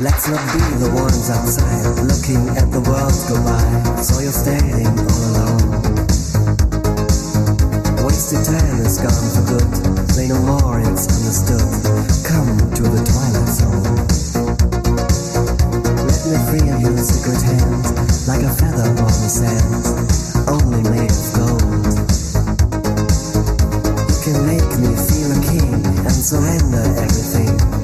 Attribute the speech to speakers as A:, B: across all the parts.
A: Let's not be the
B: ones outside looking at the world go by. So you're
C: standing
D: all alone. Wasted time is gone for good. Play no more, it's understood. Come to the twilight zone. Let me free of your secret hand, like a feather on the sand, only made of
E: gold. You can make me feel a king and surrender everything.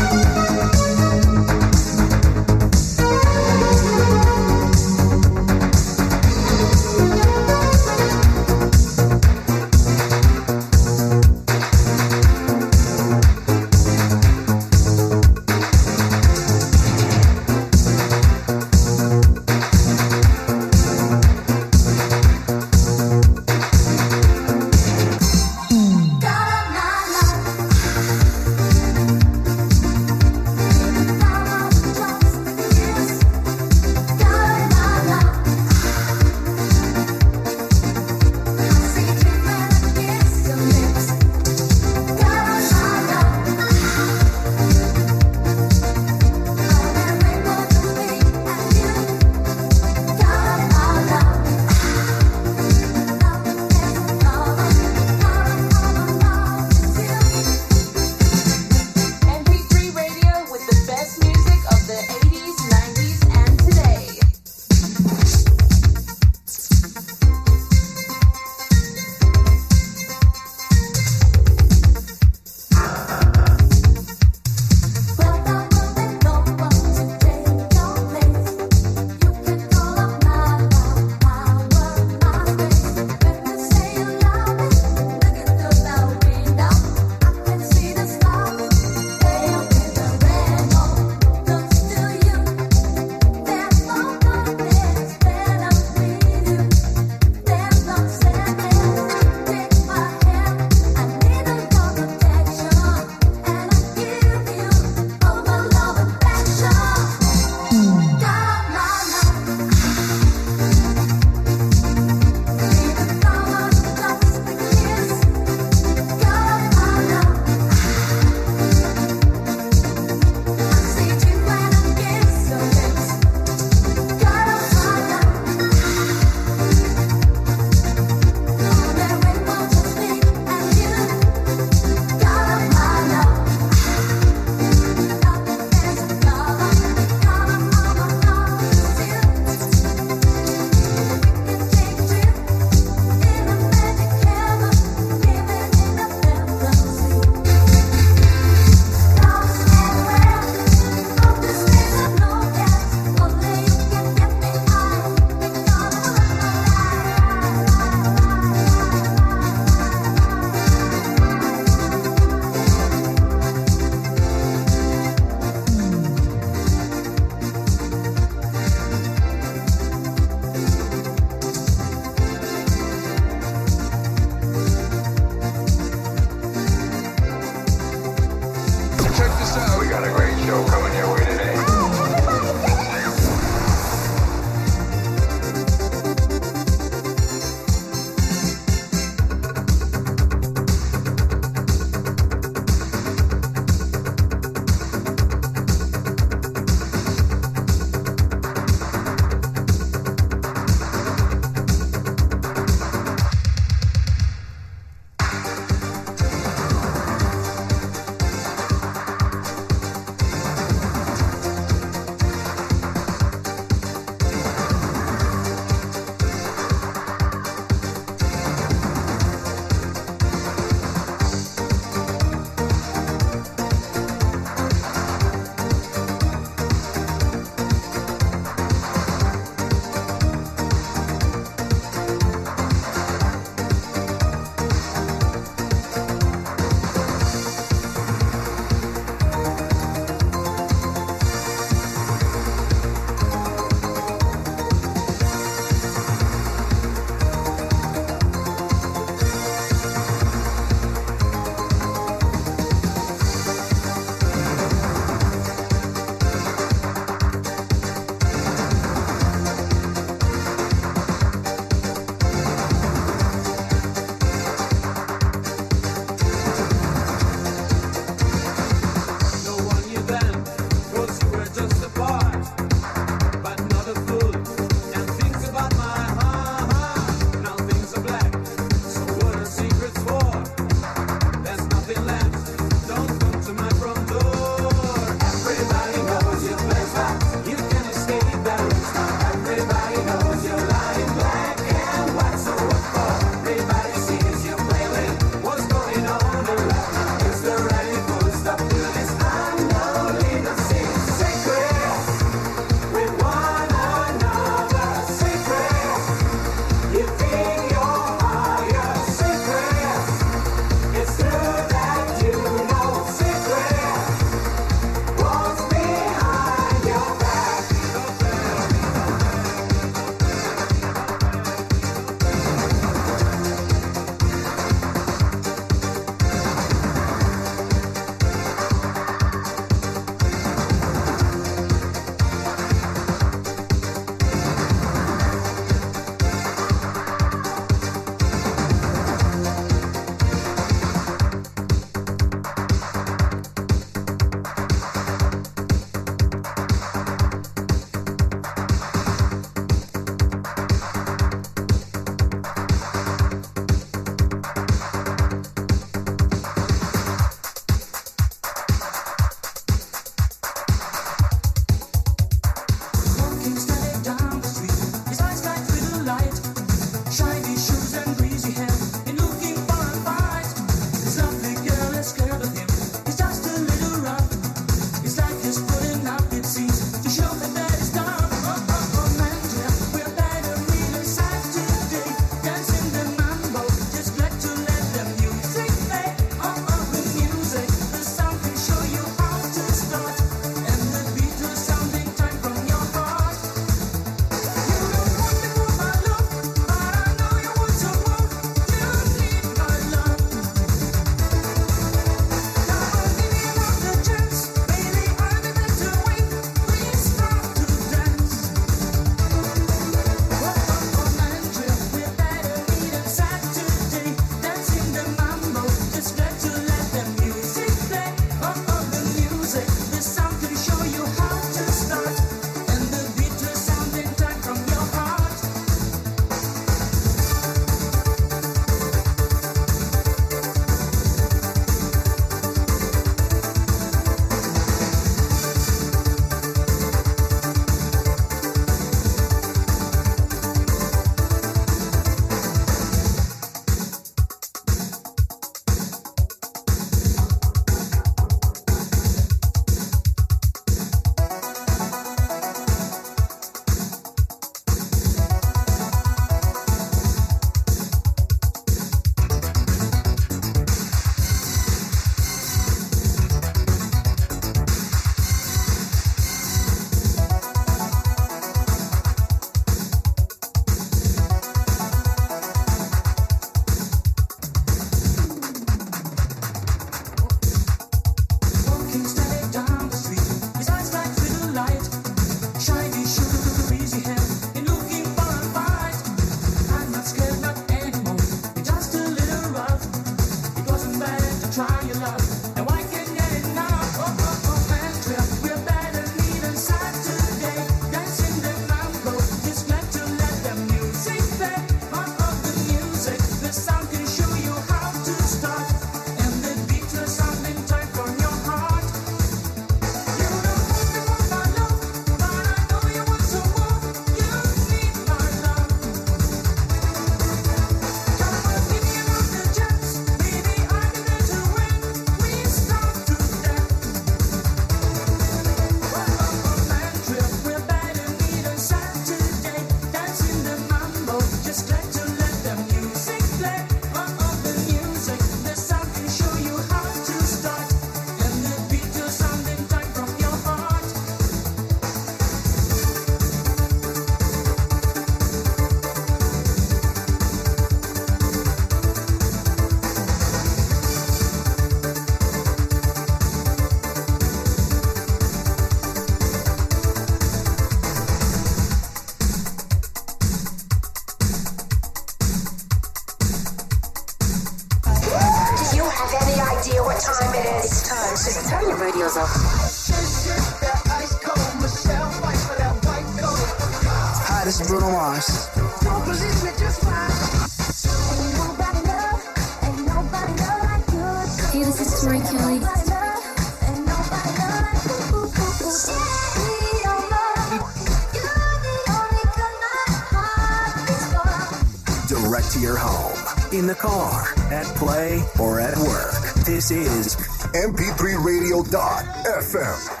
E: direct to your home, in the
D: car, at play, or at work. This is mp3radio.fm.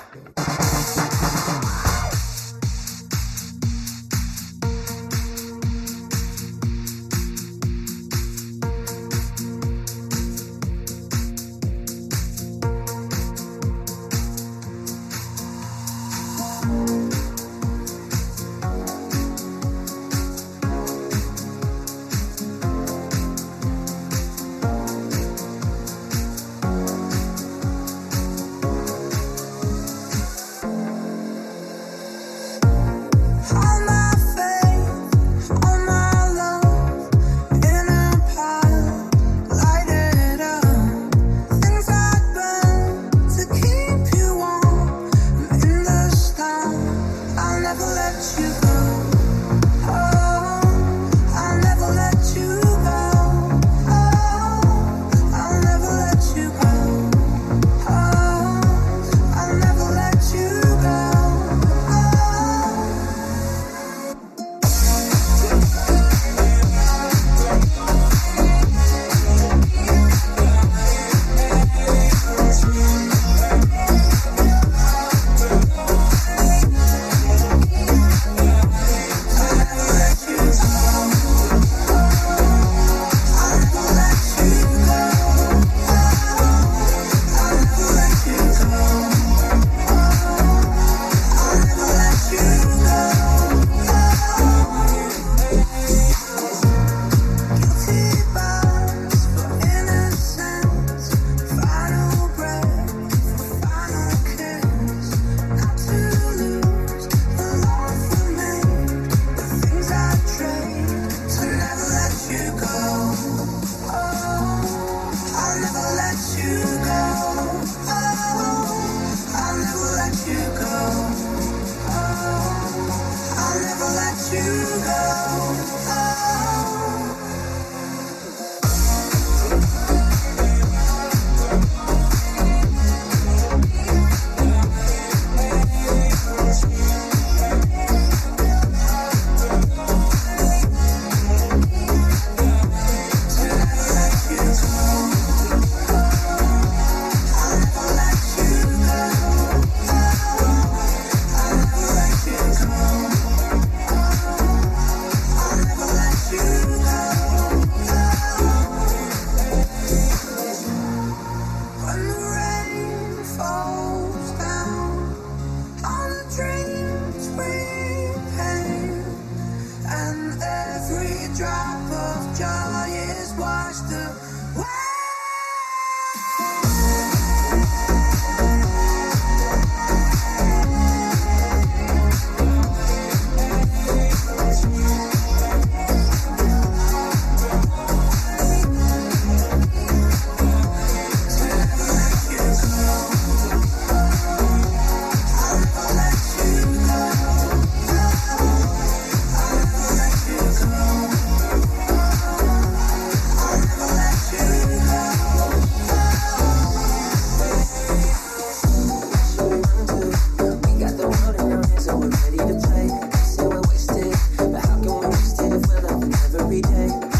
D: every day.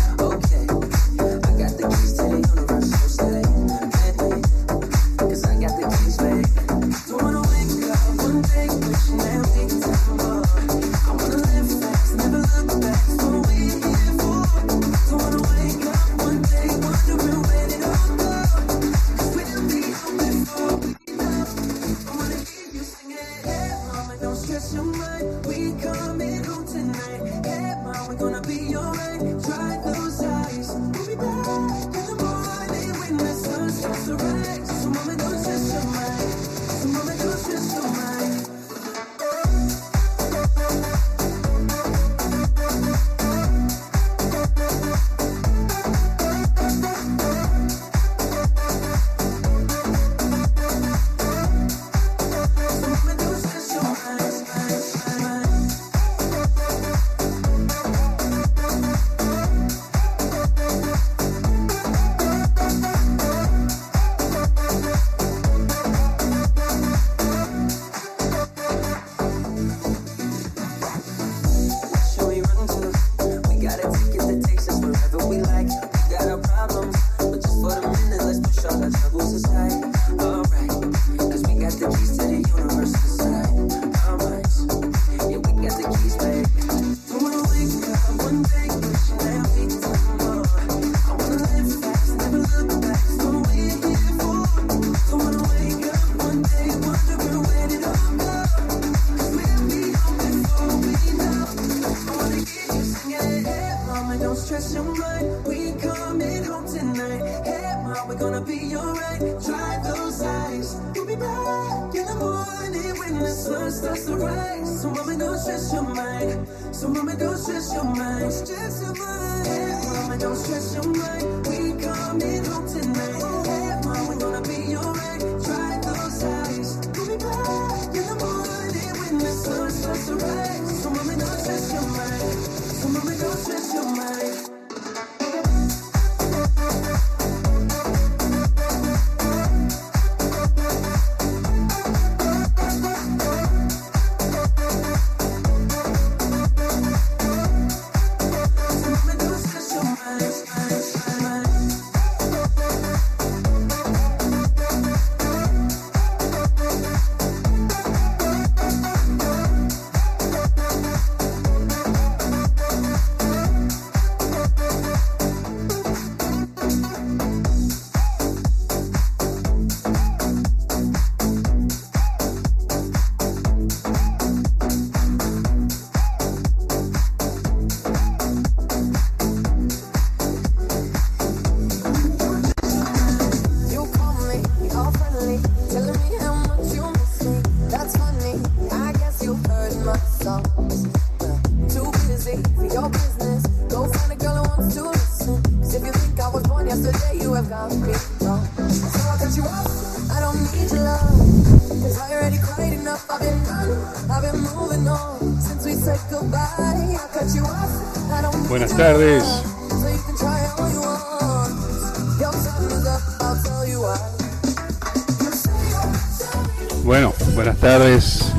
F: Bueno, buenas tardes.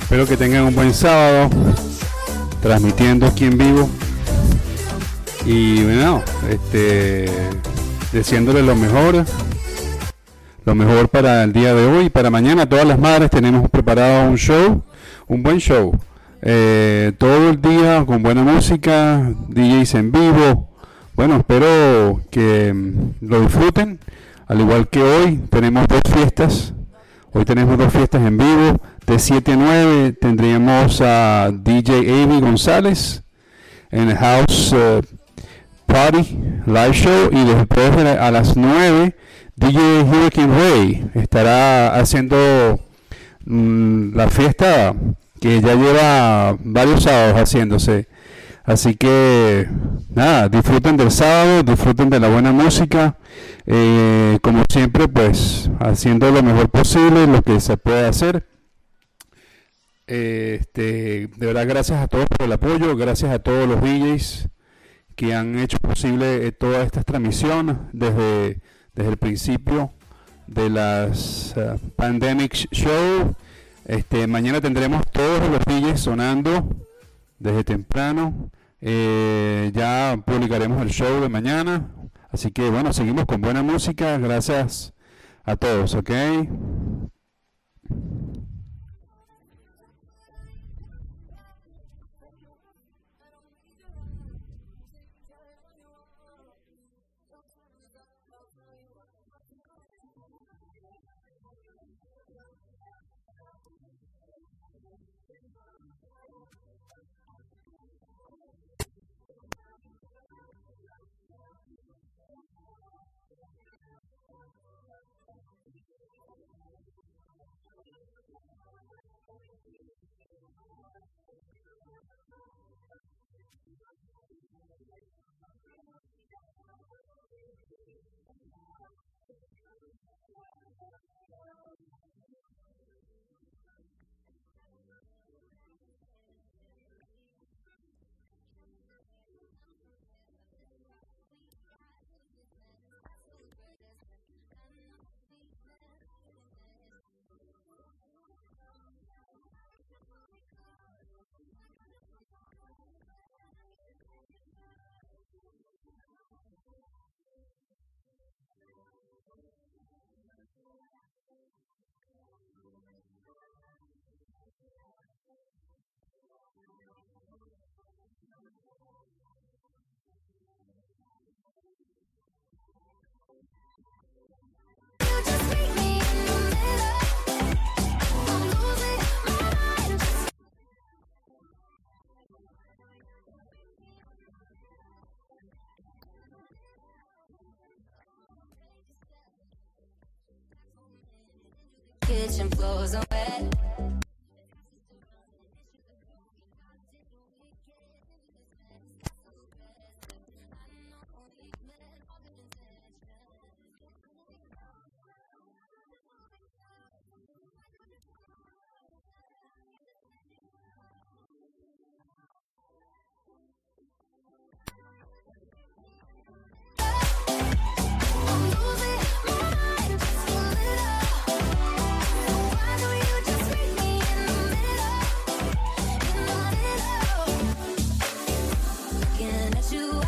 F: Espero que tengan un buen sábado. Transmitiendo aquí en vivo. Y bueno, este deseándole lo mejor. Lo mejor para el día de hoy. Para mañana, todas las madres tenemos preparado un show. Un buen show. Eh, todo el día con buena música. DJs en vivo. Bueno, espero que mm, lo disfruten. Al igual que hoy, tenemos dos fiestas. Hoy tenemos dos fiestas en vivo. De 7 a 9 tendríamos a DJ Avi González en el House eh, Party Live Show. Y después a las 9, DJ Hurricane Ray estará haciendo mm, la fiesta que ya lleva varios sábados haciéndose. Así que nada, disfruten del sábado, disfruten de la buena música, eh, como siempre, pues haciendo lo mejor posible, lo que se puede hacer. Este, de verdad, gracias a todos por el apoyo, gracias a todos los DJs que han hecho posible eh, todas estas transmisiones desde, desde el principio de las eh, Pandemic Show. Este, mañana tendremos todos los DJs sonando desde temprano. Eh, ya publicaremos el show de mañana. Así que bueno, seguimos con buena música. Gracias a todos, ¿ok?
G: kitchen floors. Are wet. Looking at you,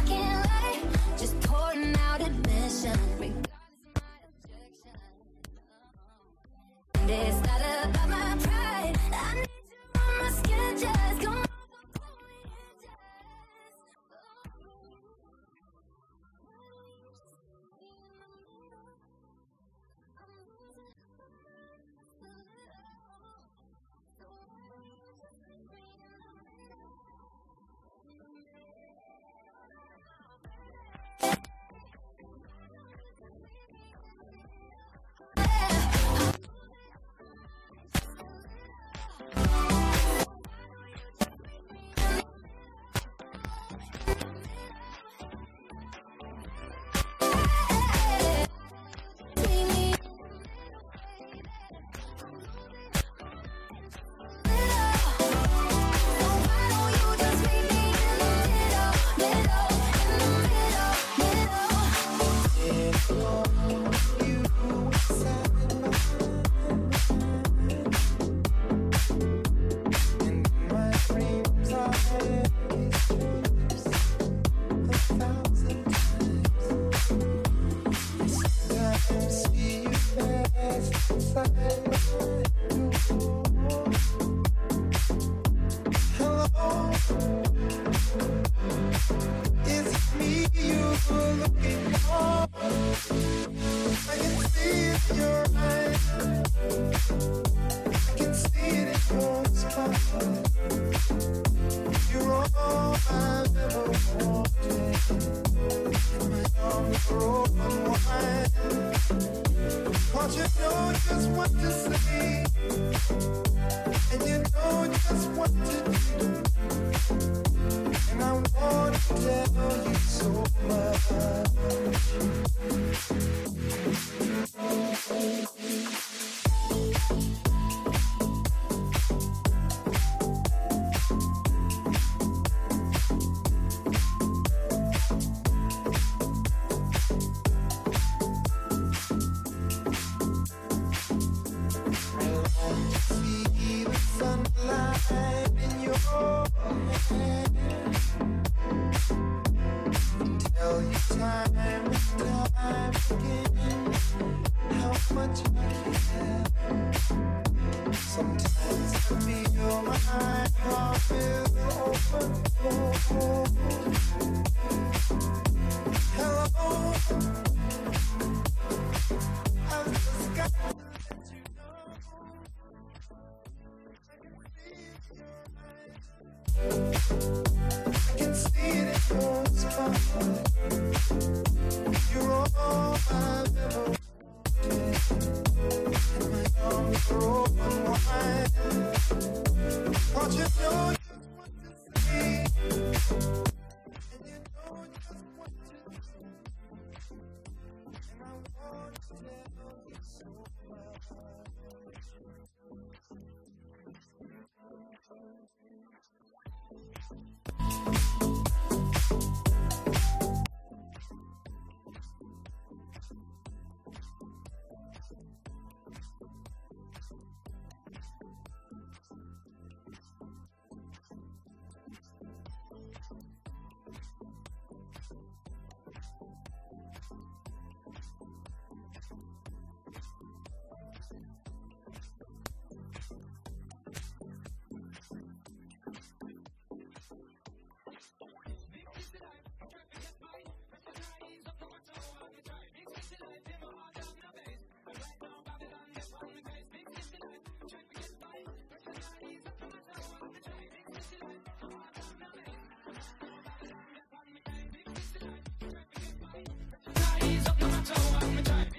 H: Ties up no matter what, me
D: tie.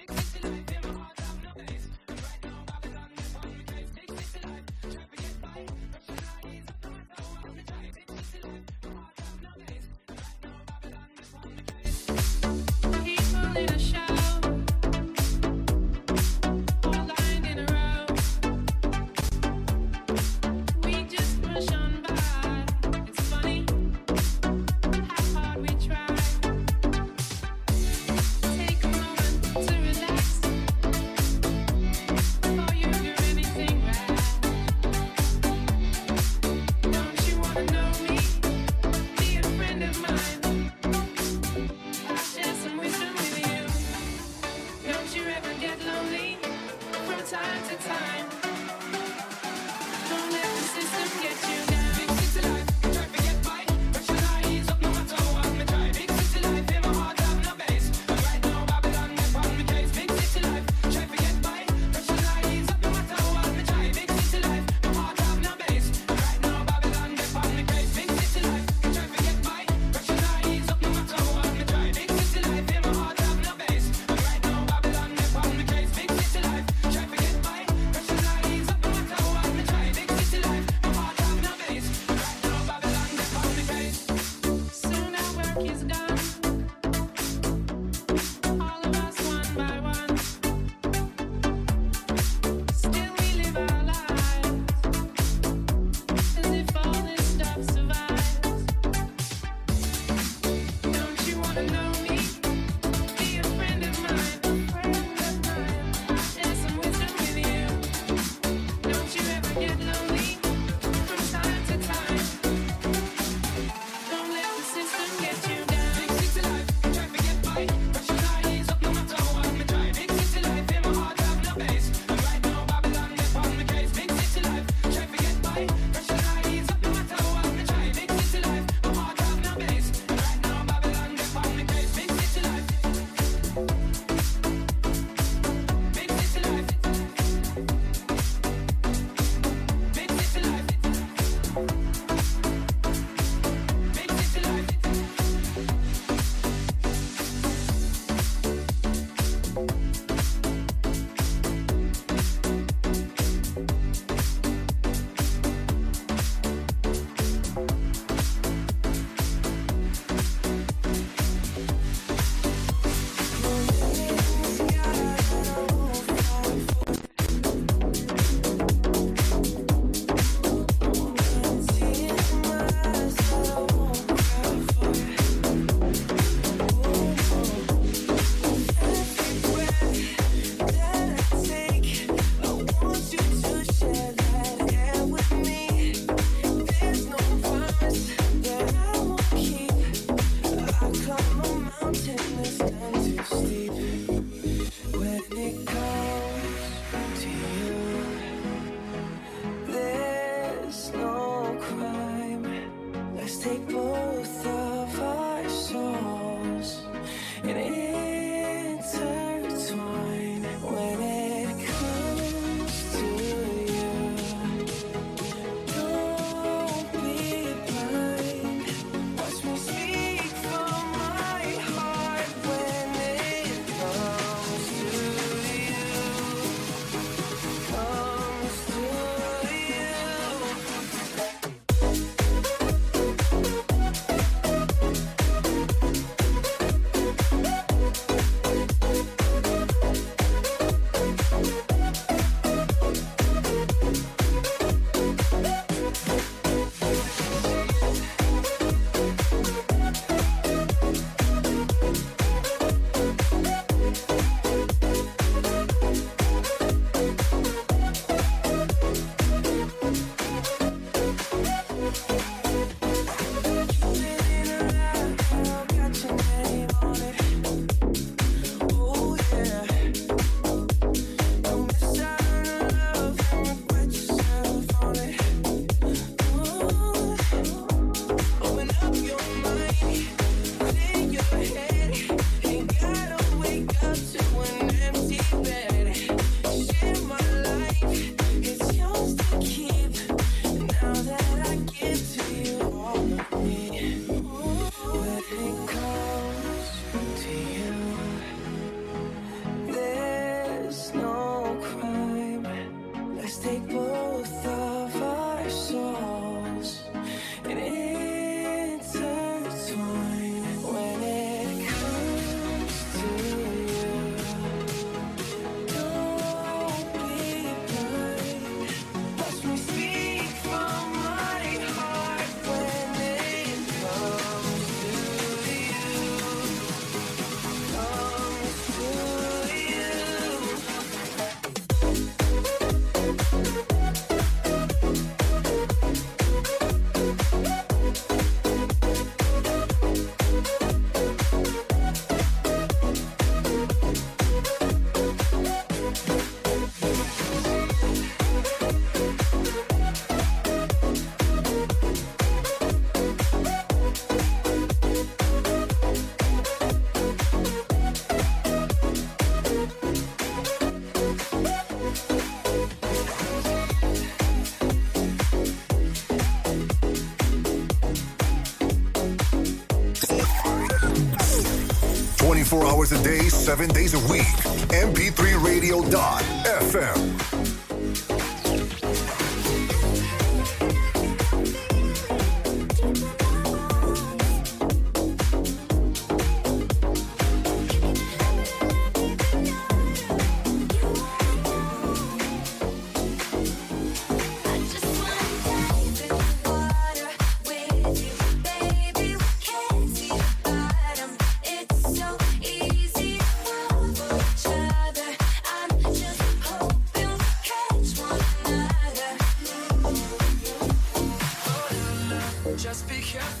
D: a day, seven days a week. MP3Radio.fm.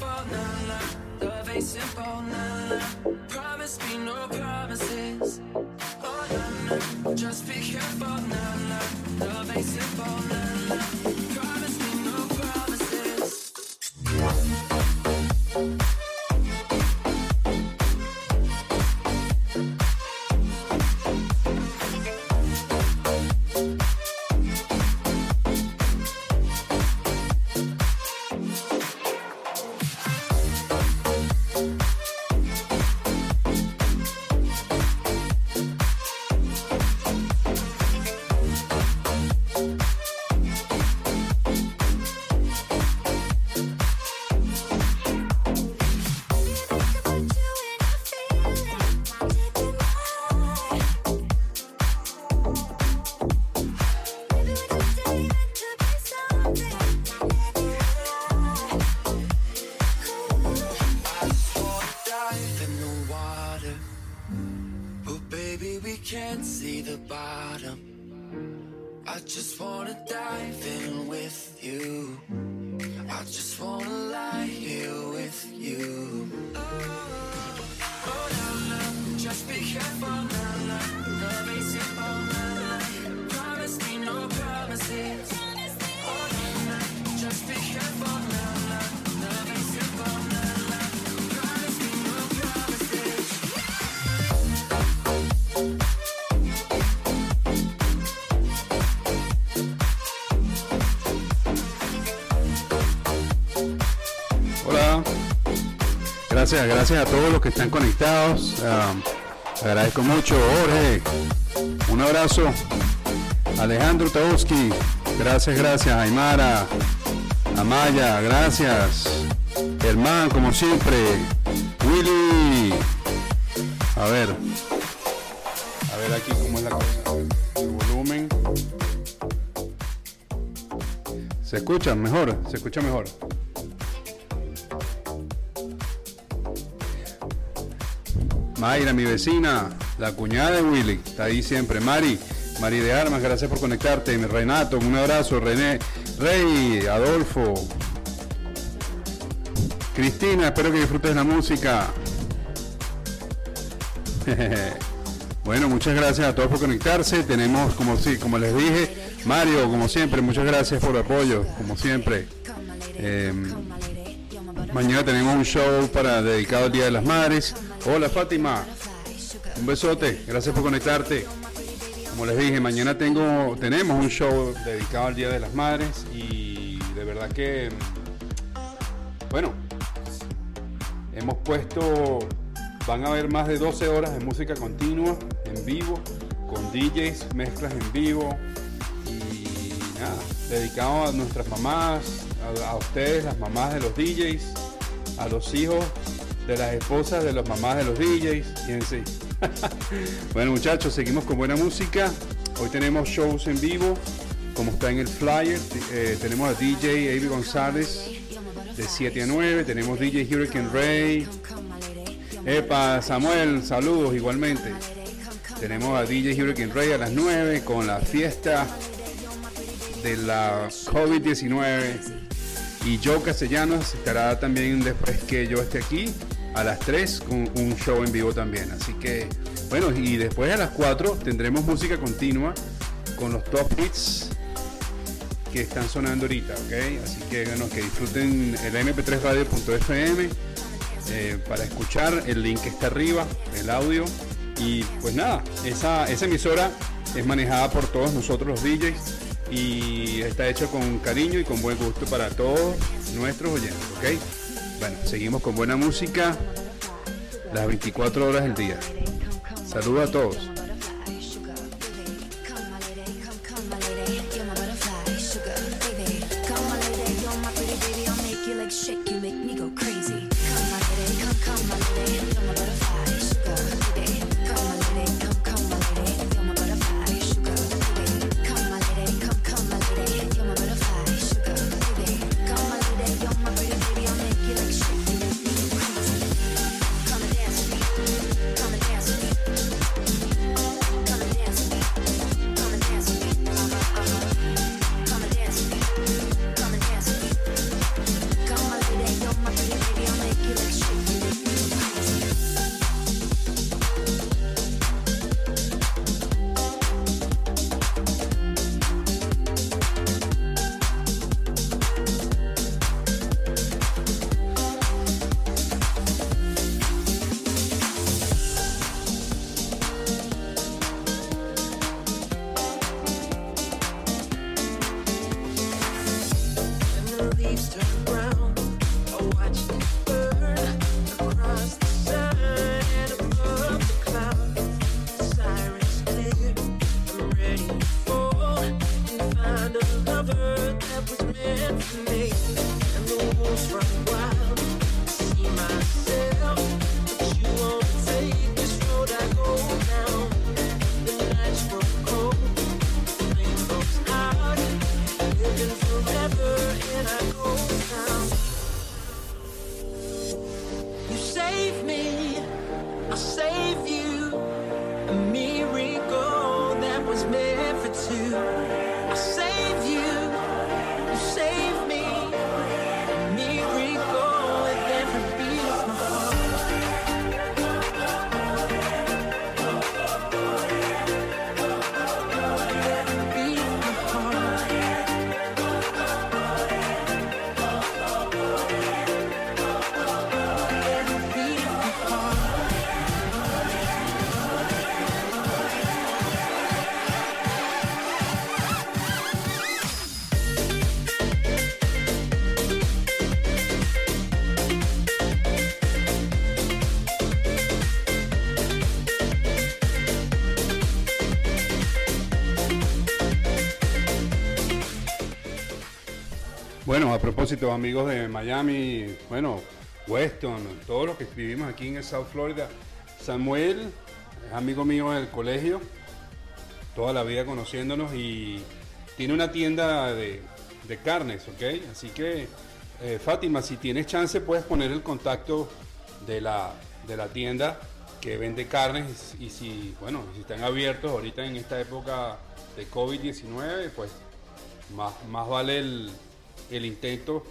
I: fall,
H: nah, nah. Love ain't simple, nah. Promise me no promises. Oh. Just be careful. Love ain't simple.
F: Gracias, a todos los que están conectados. Ah, agradezco mucho, Jorge. Un abrazo. Alejandro Tauski, gracias, gracias. Aymara, Amaya, gracias. Germán, como siempre. Willy. A ver. A ver aquí cómo es la cosa. El volumen. ¿Se escucha mejor? ¿Se escucha mejor? Mayra, mi vecina, la cuñada de Willy, está ahí siempre. Mari, Mari de Armas, gracias por conectarte. Renato, un abrazo. René, Rey, Adolfo, Cristina, espero que disfrutes la música. bueno, muchas gracias a todos por conectarse. Tenemos, como sí, como les dije, Mario, como siempre, muchas gracias por el apoyo, como siempre. Eh, mañana tenemos un show para dedicado al Día de las Madres. Hola Fátima, un besote, gracias por conectarte. Como les dije, mañana tengo, tenemos un show dedicado al Día de las Madres y de verdad que, bueno, hemos puesto, van a haber más de 12 horas de música continua en vivo, con DJs, mezclas en vivo y nada, dedicado a nuestras mamás, a, a ustedes, las mamás de los DJs, a los hijos de las esposas de las mamás de los DJs y en sí. bueno muchachos, seguimos con buena música. Hoy tenemos shows en vivo, como está en el flyer. Eh, tenemos a DJ Avi González de 7 a 9. Tenemos DJ Hurricane Ray. Epa, Samuel, saludos igualmente. Tenemos a DJ Hurricane Ray a las 9 con la fiesta de la COVID-19. Y Joe Castellanos estará también después que yo esté aquí a las 3 con un show en vivo también. Así que, bueno, y después a las 4 tendremos música continua con los top hits que están sonando ahorita, ¿ok? Así que, bueno, que disfruten el mp3radio.fm eh, para escuchar el link está arriba, el audio. Y pues nada, esa, esa emisora es manejada por todos nosotros los DJs y está hecha con cariño y con buen gusto para todos nuestros oyentes, ¿ok? Bueno, seguimos con buena música las 24 horas del día. Saludos a todos. Amigos de Miami, bueno, Weston, todos los que vivimos aquí en el South Florida, Samuel es amigo mío del colegio, toda la vida conociéndonos y tiene una tienda de, de carnes, ¿ok? Así que, eh, Fátima, si tienes chance, puedes poner el contacto de la, de la tienda que vende carnes y si, bueno, si están abiertos ahorita en esta época de COVID-19, pues más, más vale el, el intento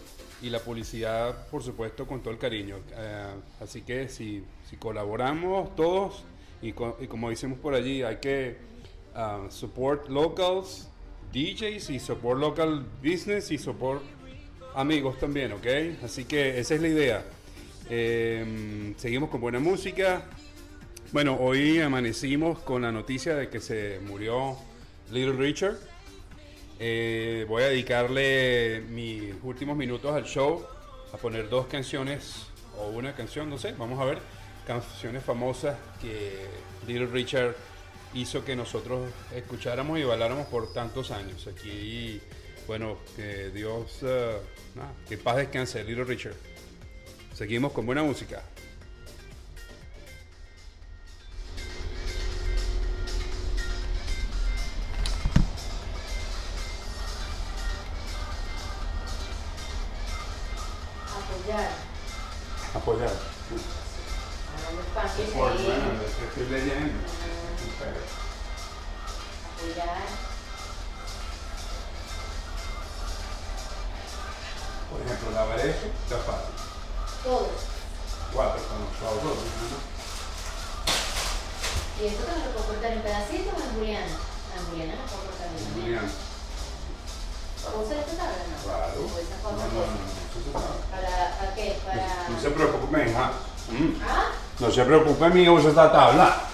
F: y la publicidad, por supuesto, con todo el cariño. Eh, así que si, si colaboramos todos, y, co- y como decimos por allí, hay que ah, support locals, DJs y support local business y support amigos también, ¿ok? Así que esa es la idea. Eh, seguimos con buena música. Bueno, hoy amanecimos con la noticia de que se murió Little Richard. Eh, voy a dedicarle mis últimos minutos al show a poner dos canciones o una canción, no sé, vamos a ver, canciones famosas que Little Richard hizo que nosotros escucháramos y bailáramos por tantos años. Aquí, bueno, que Dios, nada, que paz descanse, Little Richard. Seguimos con buena música.
J: No se
F: preocupe, mi usa esta tabla.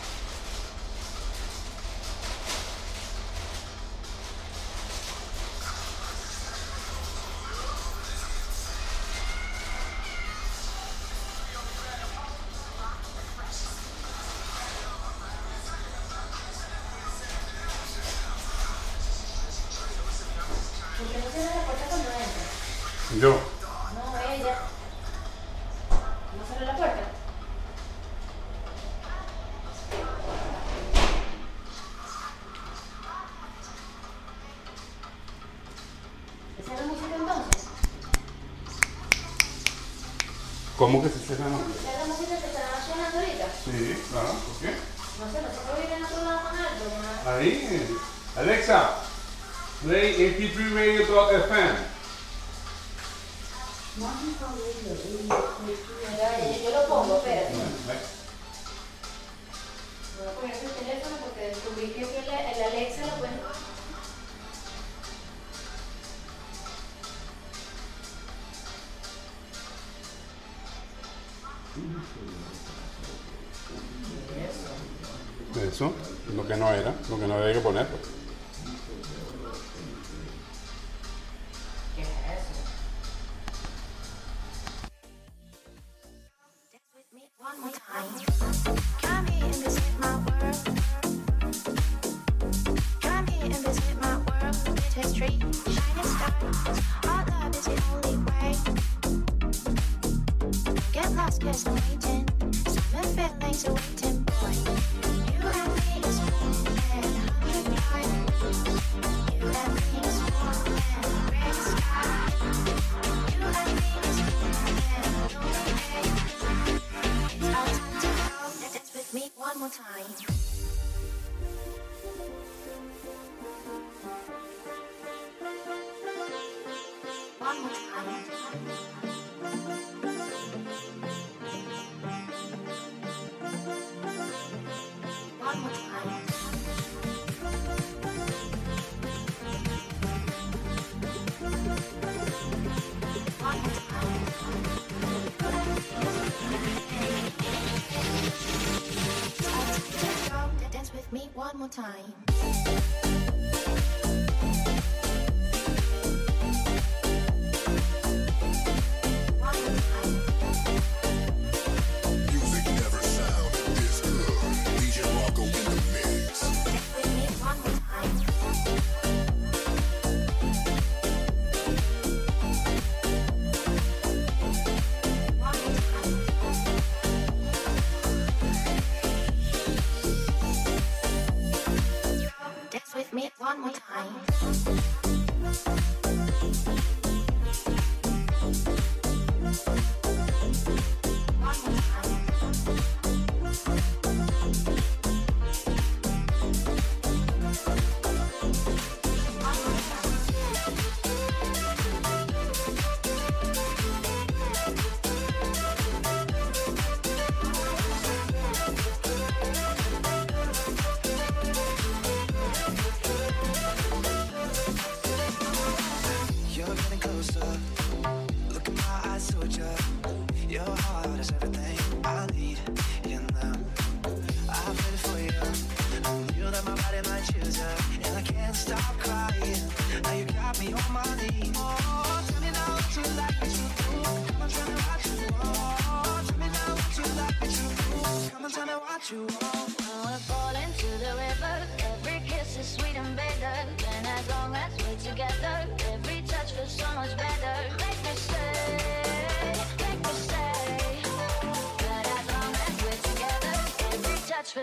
G: One more time.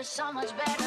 K: so much better.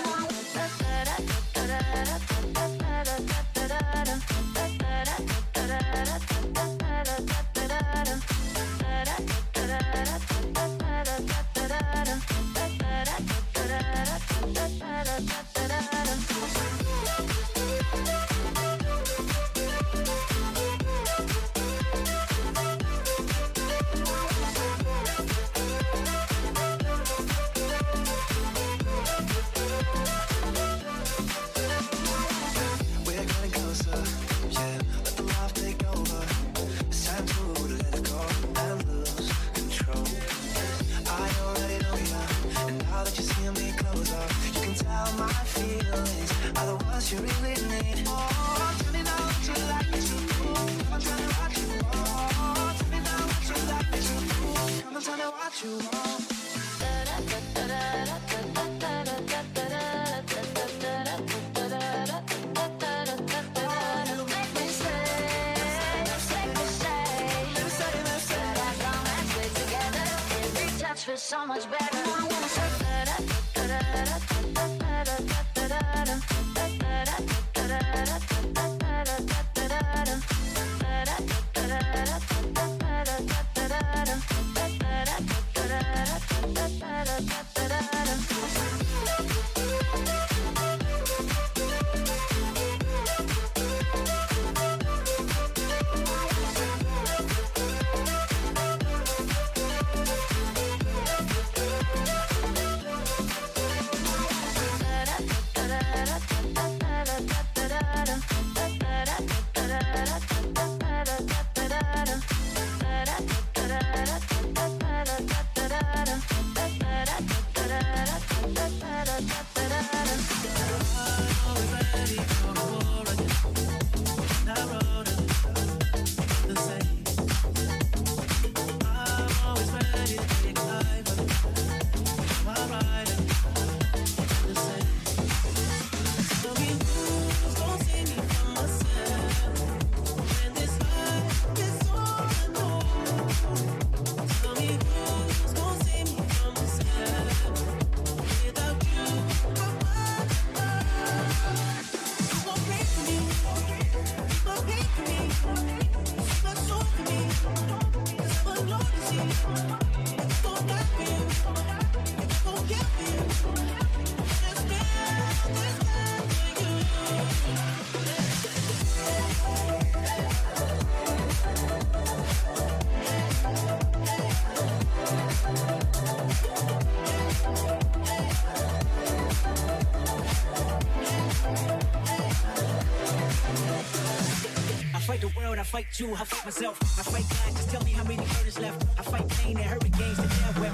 L: fight you, I fight myself. I fight God, just tell me how many murders left. I fight pain and hurricanes and.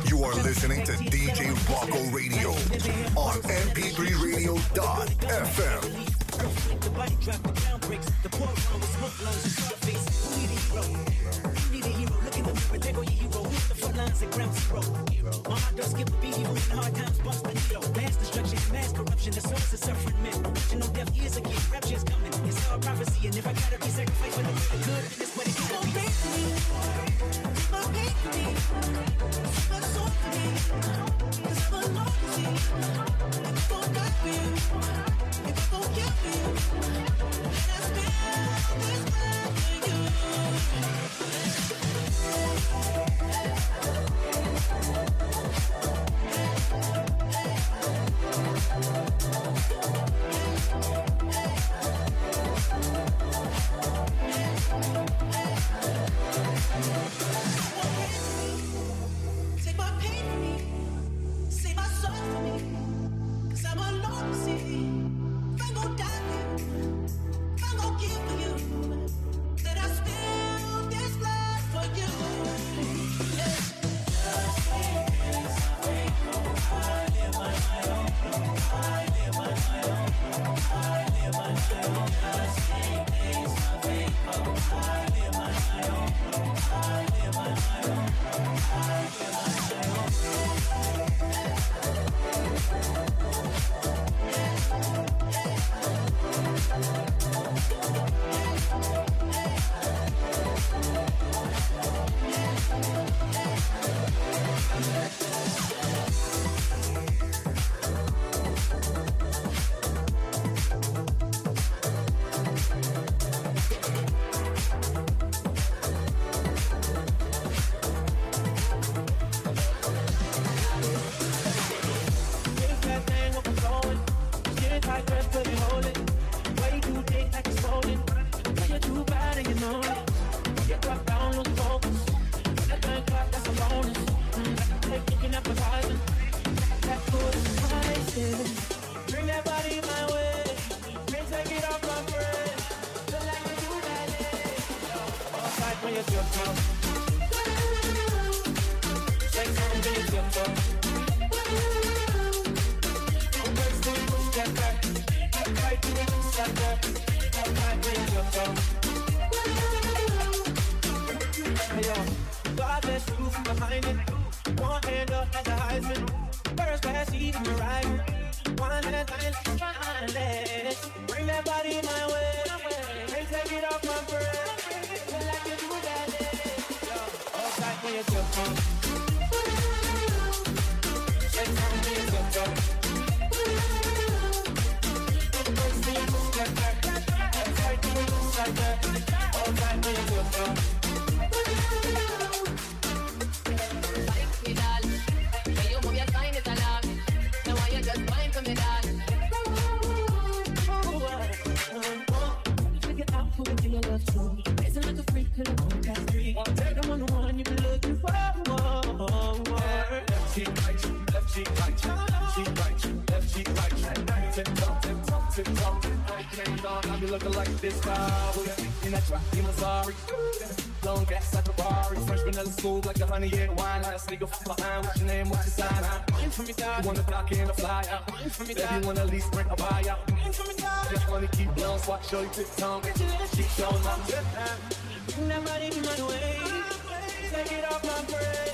M: You are listening to DJ Rocco Radio on mp3radio.fm.
L: The body drop, the ground breaks, the poor smoke the scar face. Who need a hero? You need a hero. Look in the mirror, there go your hero. The front lines at ground zero. My heart skip a beat, even hard times the needle. Mass destruction, mass corruption, the of suffering. Original death
N: is funny, yeah,
A: why
O: not? Behind, what's your name, what's your sign? I'm
N: waiting for me.
O: You wanna block a fly out?
N: For me.
O: You wanna lease, rent, or buy out?
N: For me.
O: Just wanna keep blowing, so show you to the tongue. Get your little cheek.
N: Bring that body my way. Take it off my brain.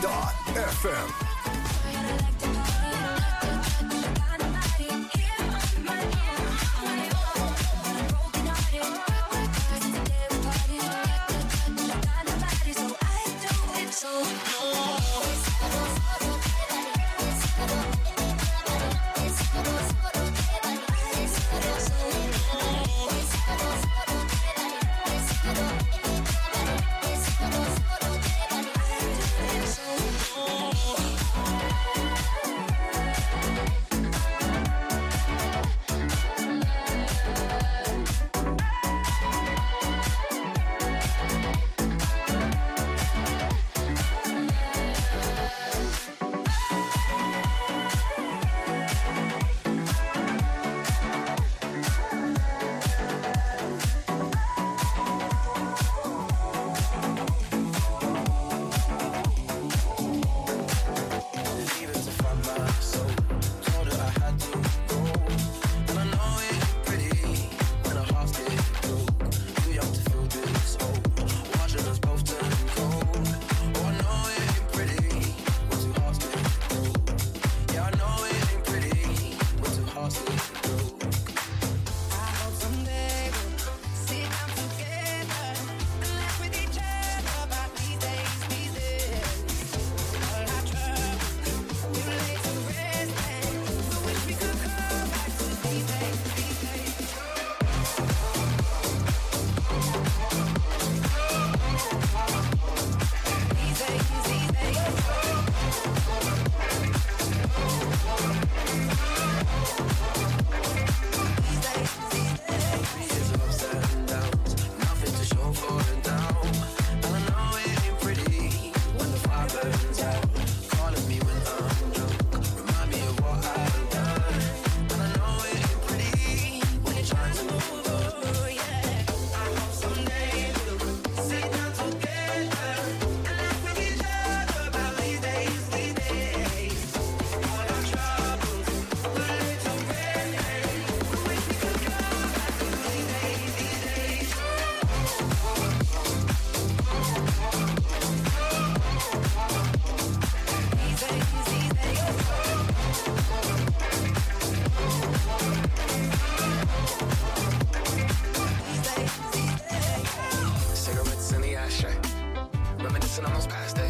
G: mp3radio.fm. and almost este passed it.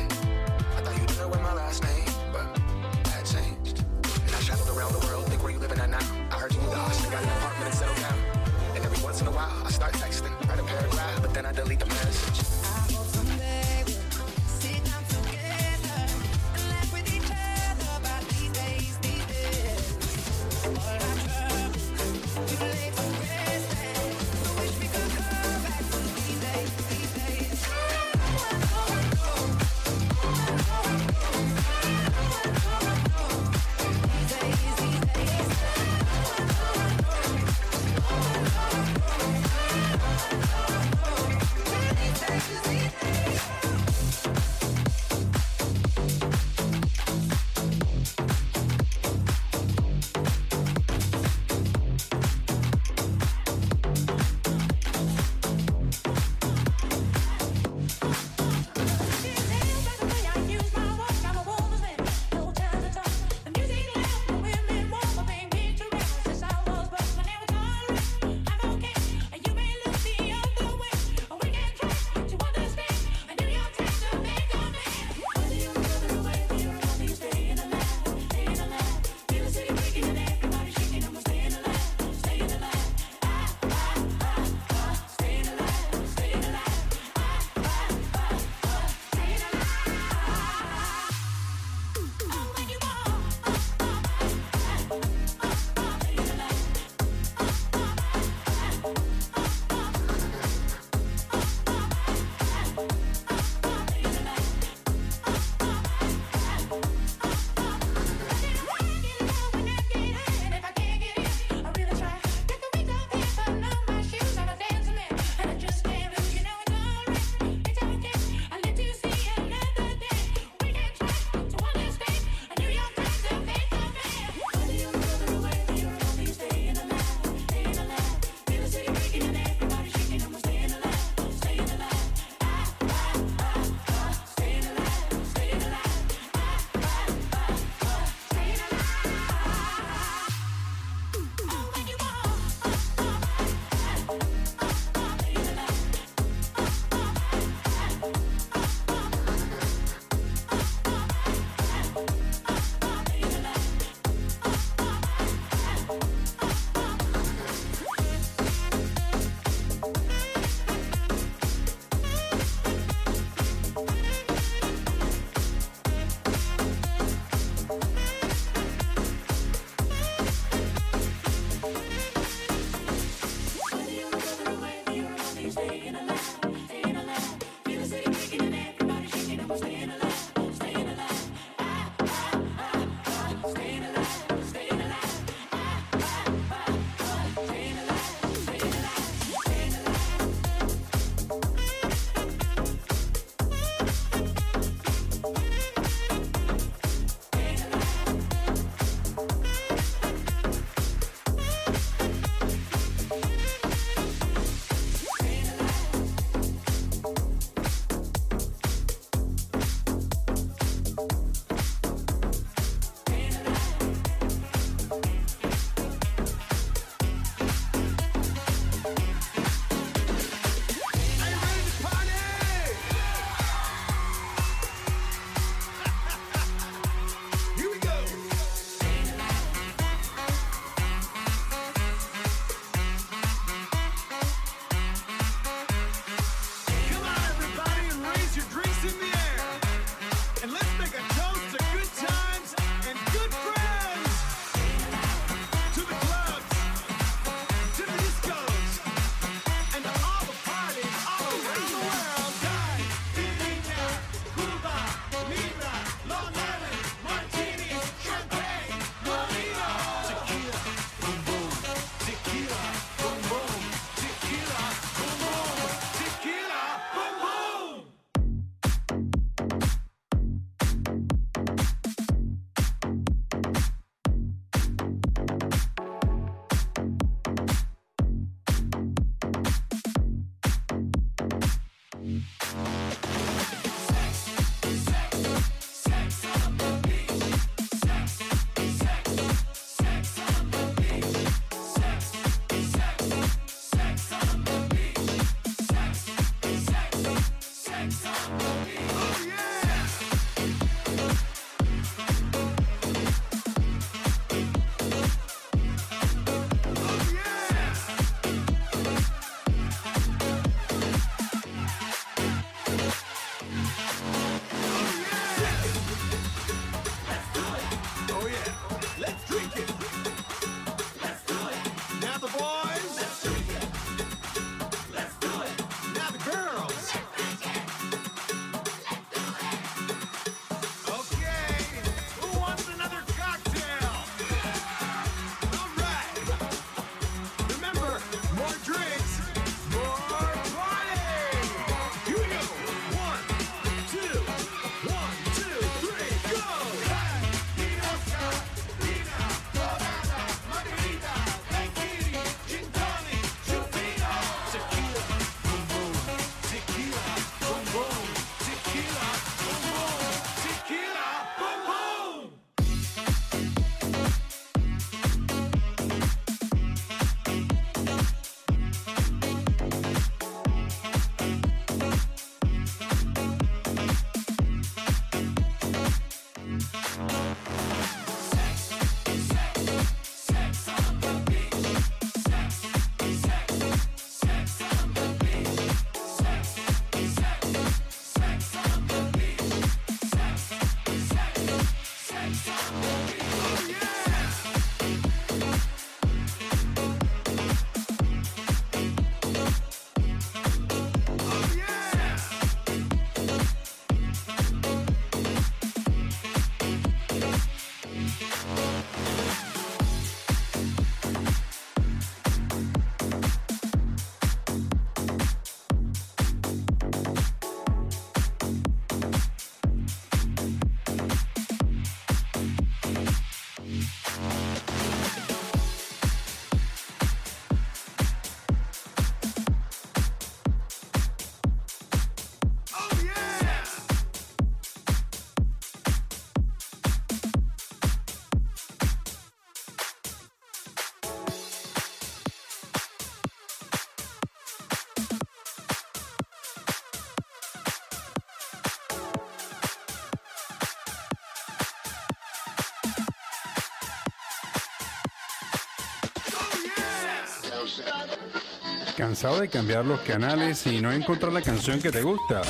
F: ¿Cansado de cambiar los canales y no encontrar la canción que te gusta?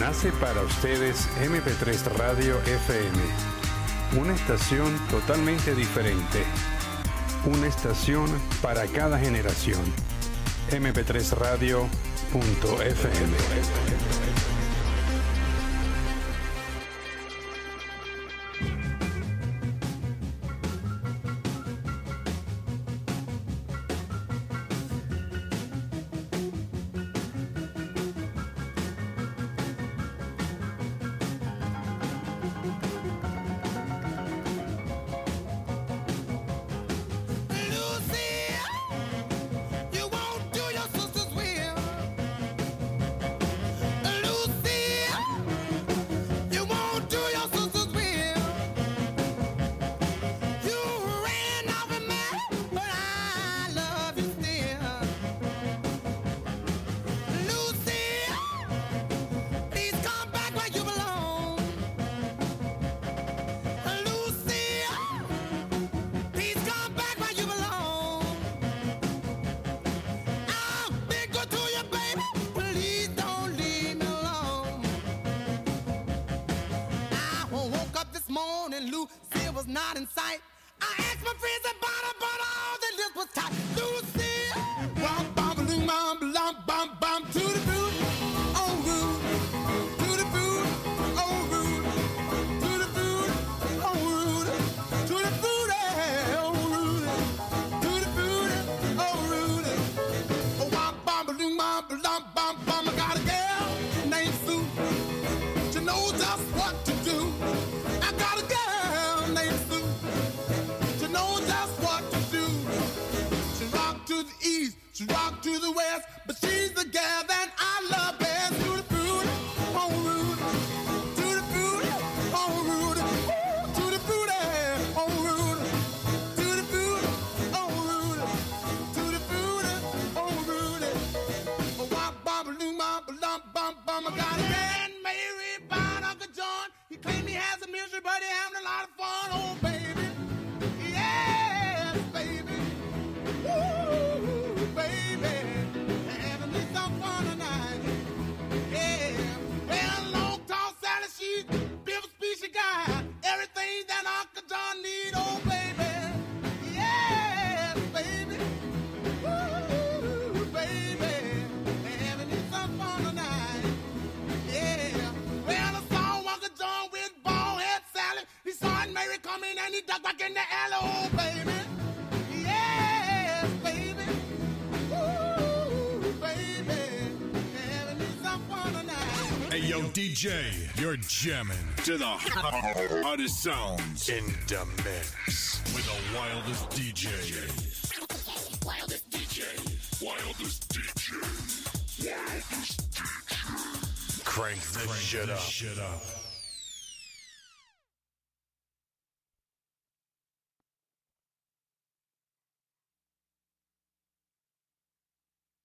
F: Nace para ustedes MP3 Radio FM, una estación totalmente diferente, una estación para cada generación.
P: mp3radio.fm. jamming to the hottest sounds in the mix with the wildest DJs. Wildest Wildest Wildest Crank this Crank shit, this shit up.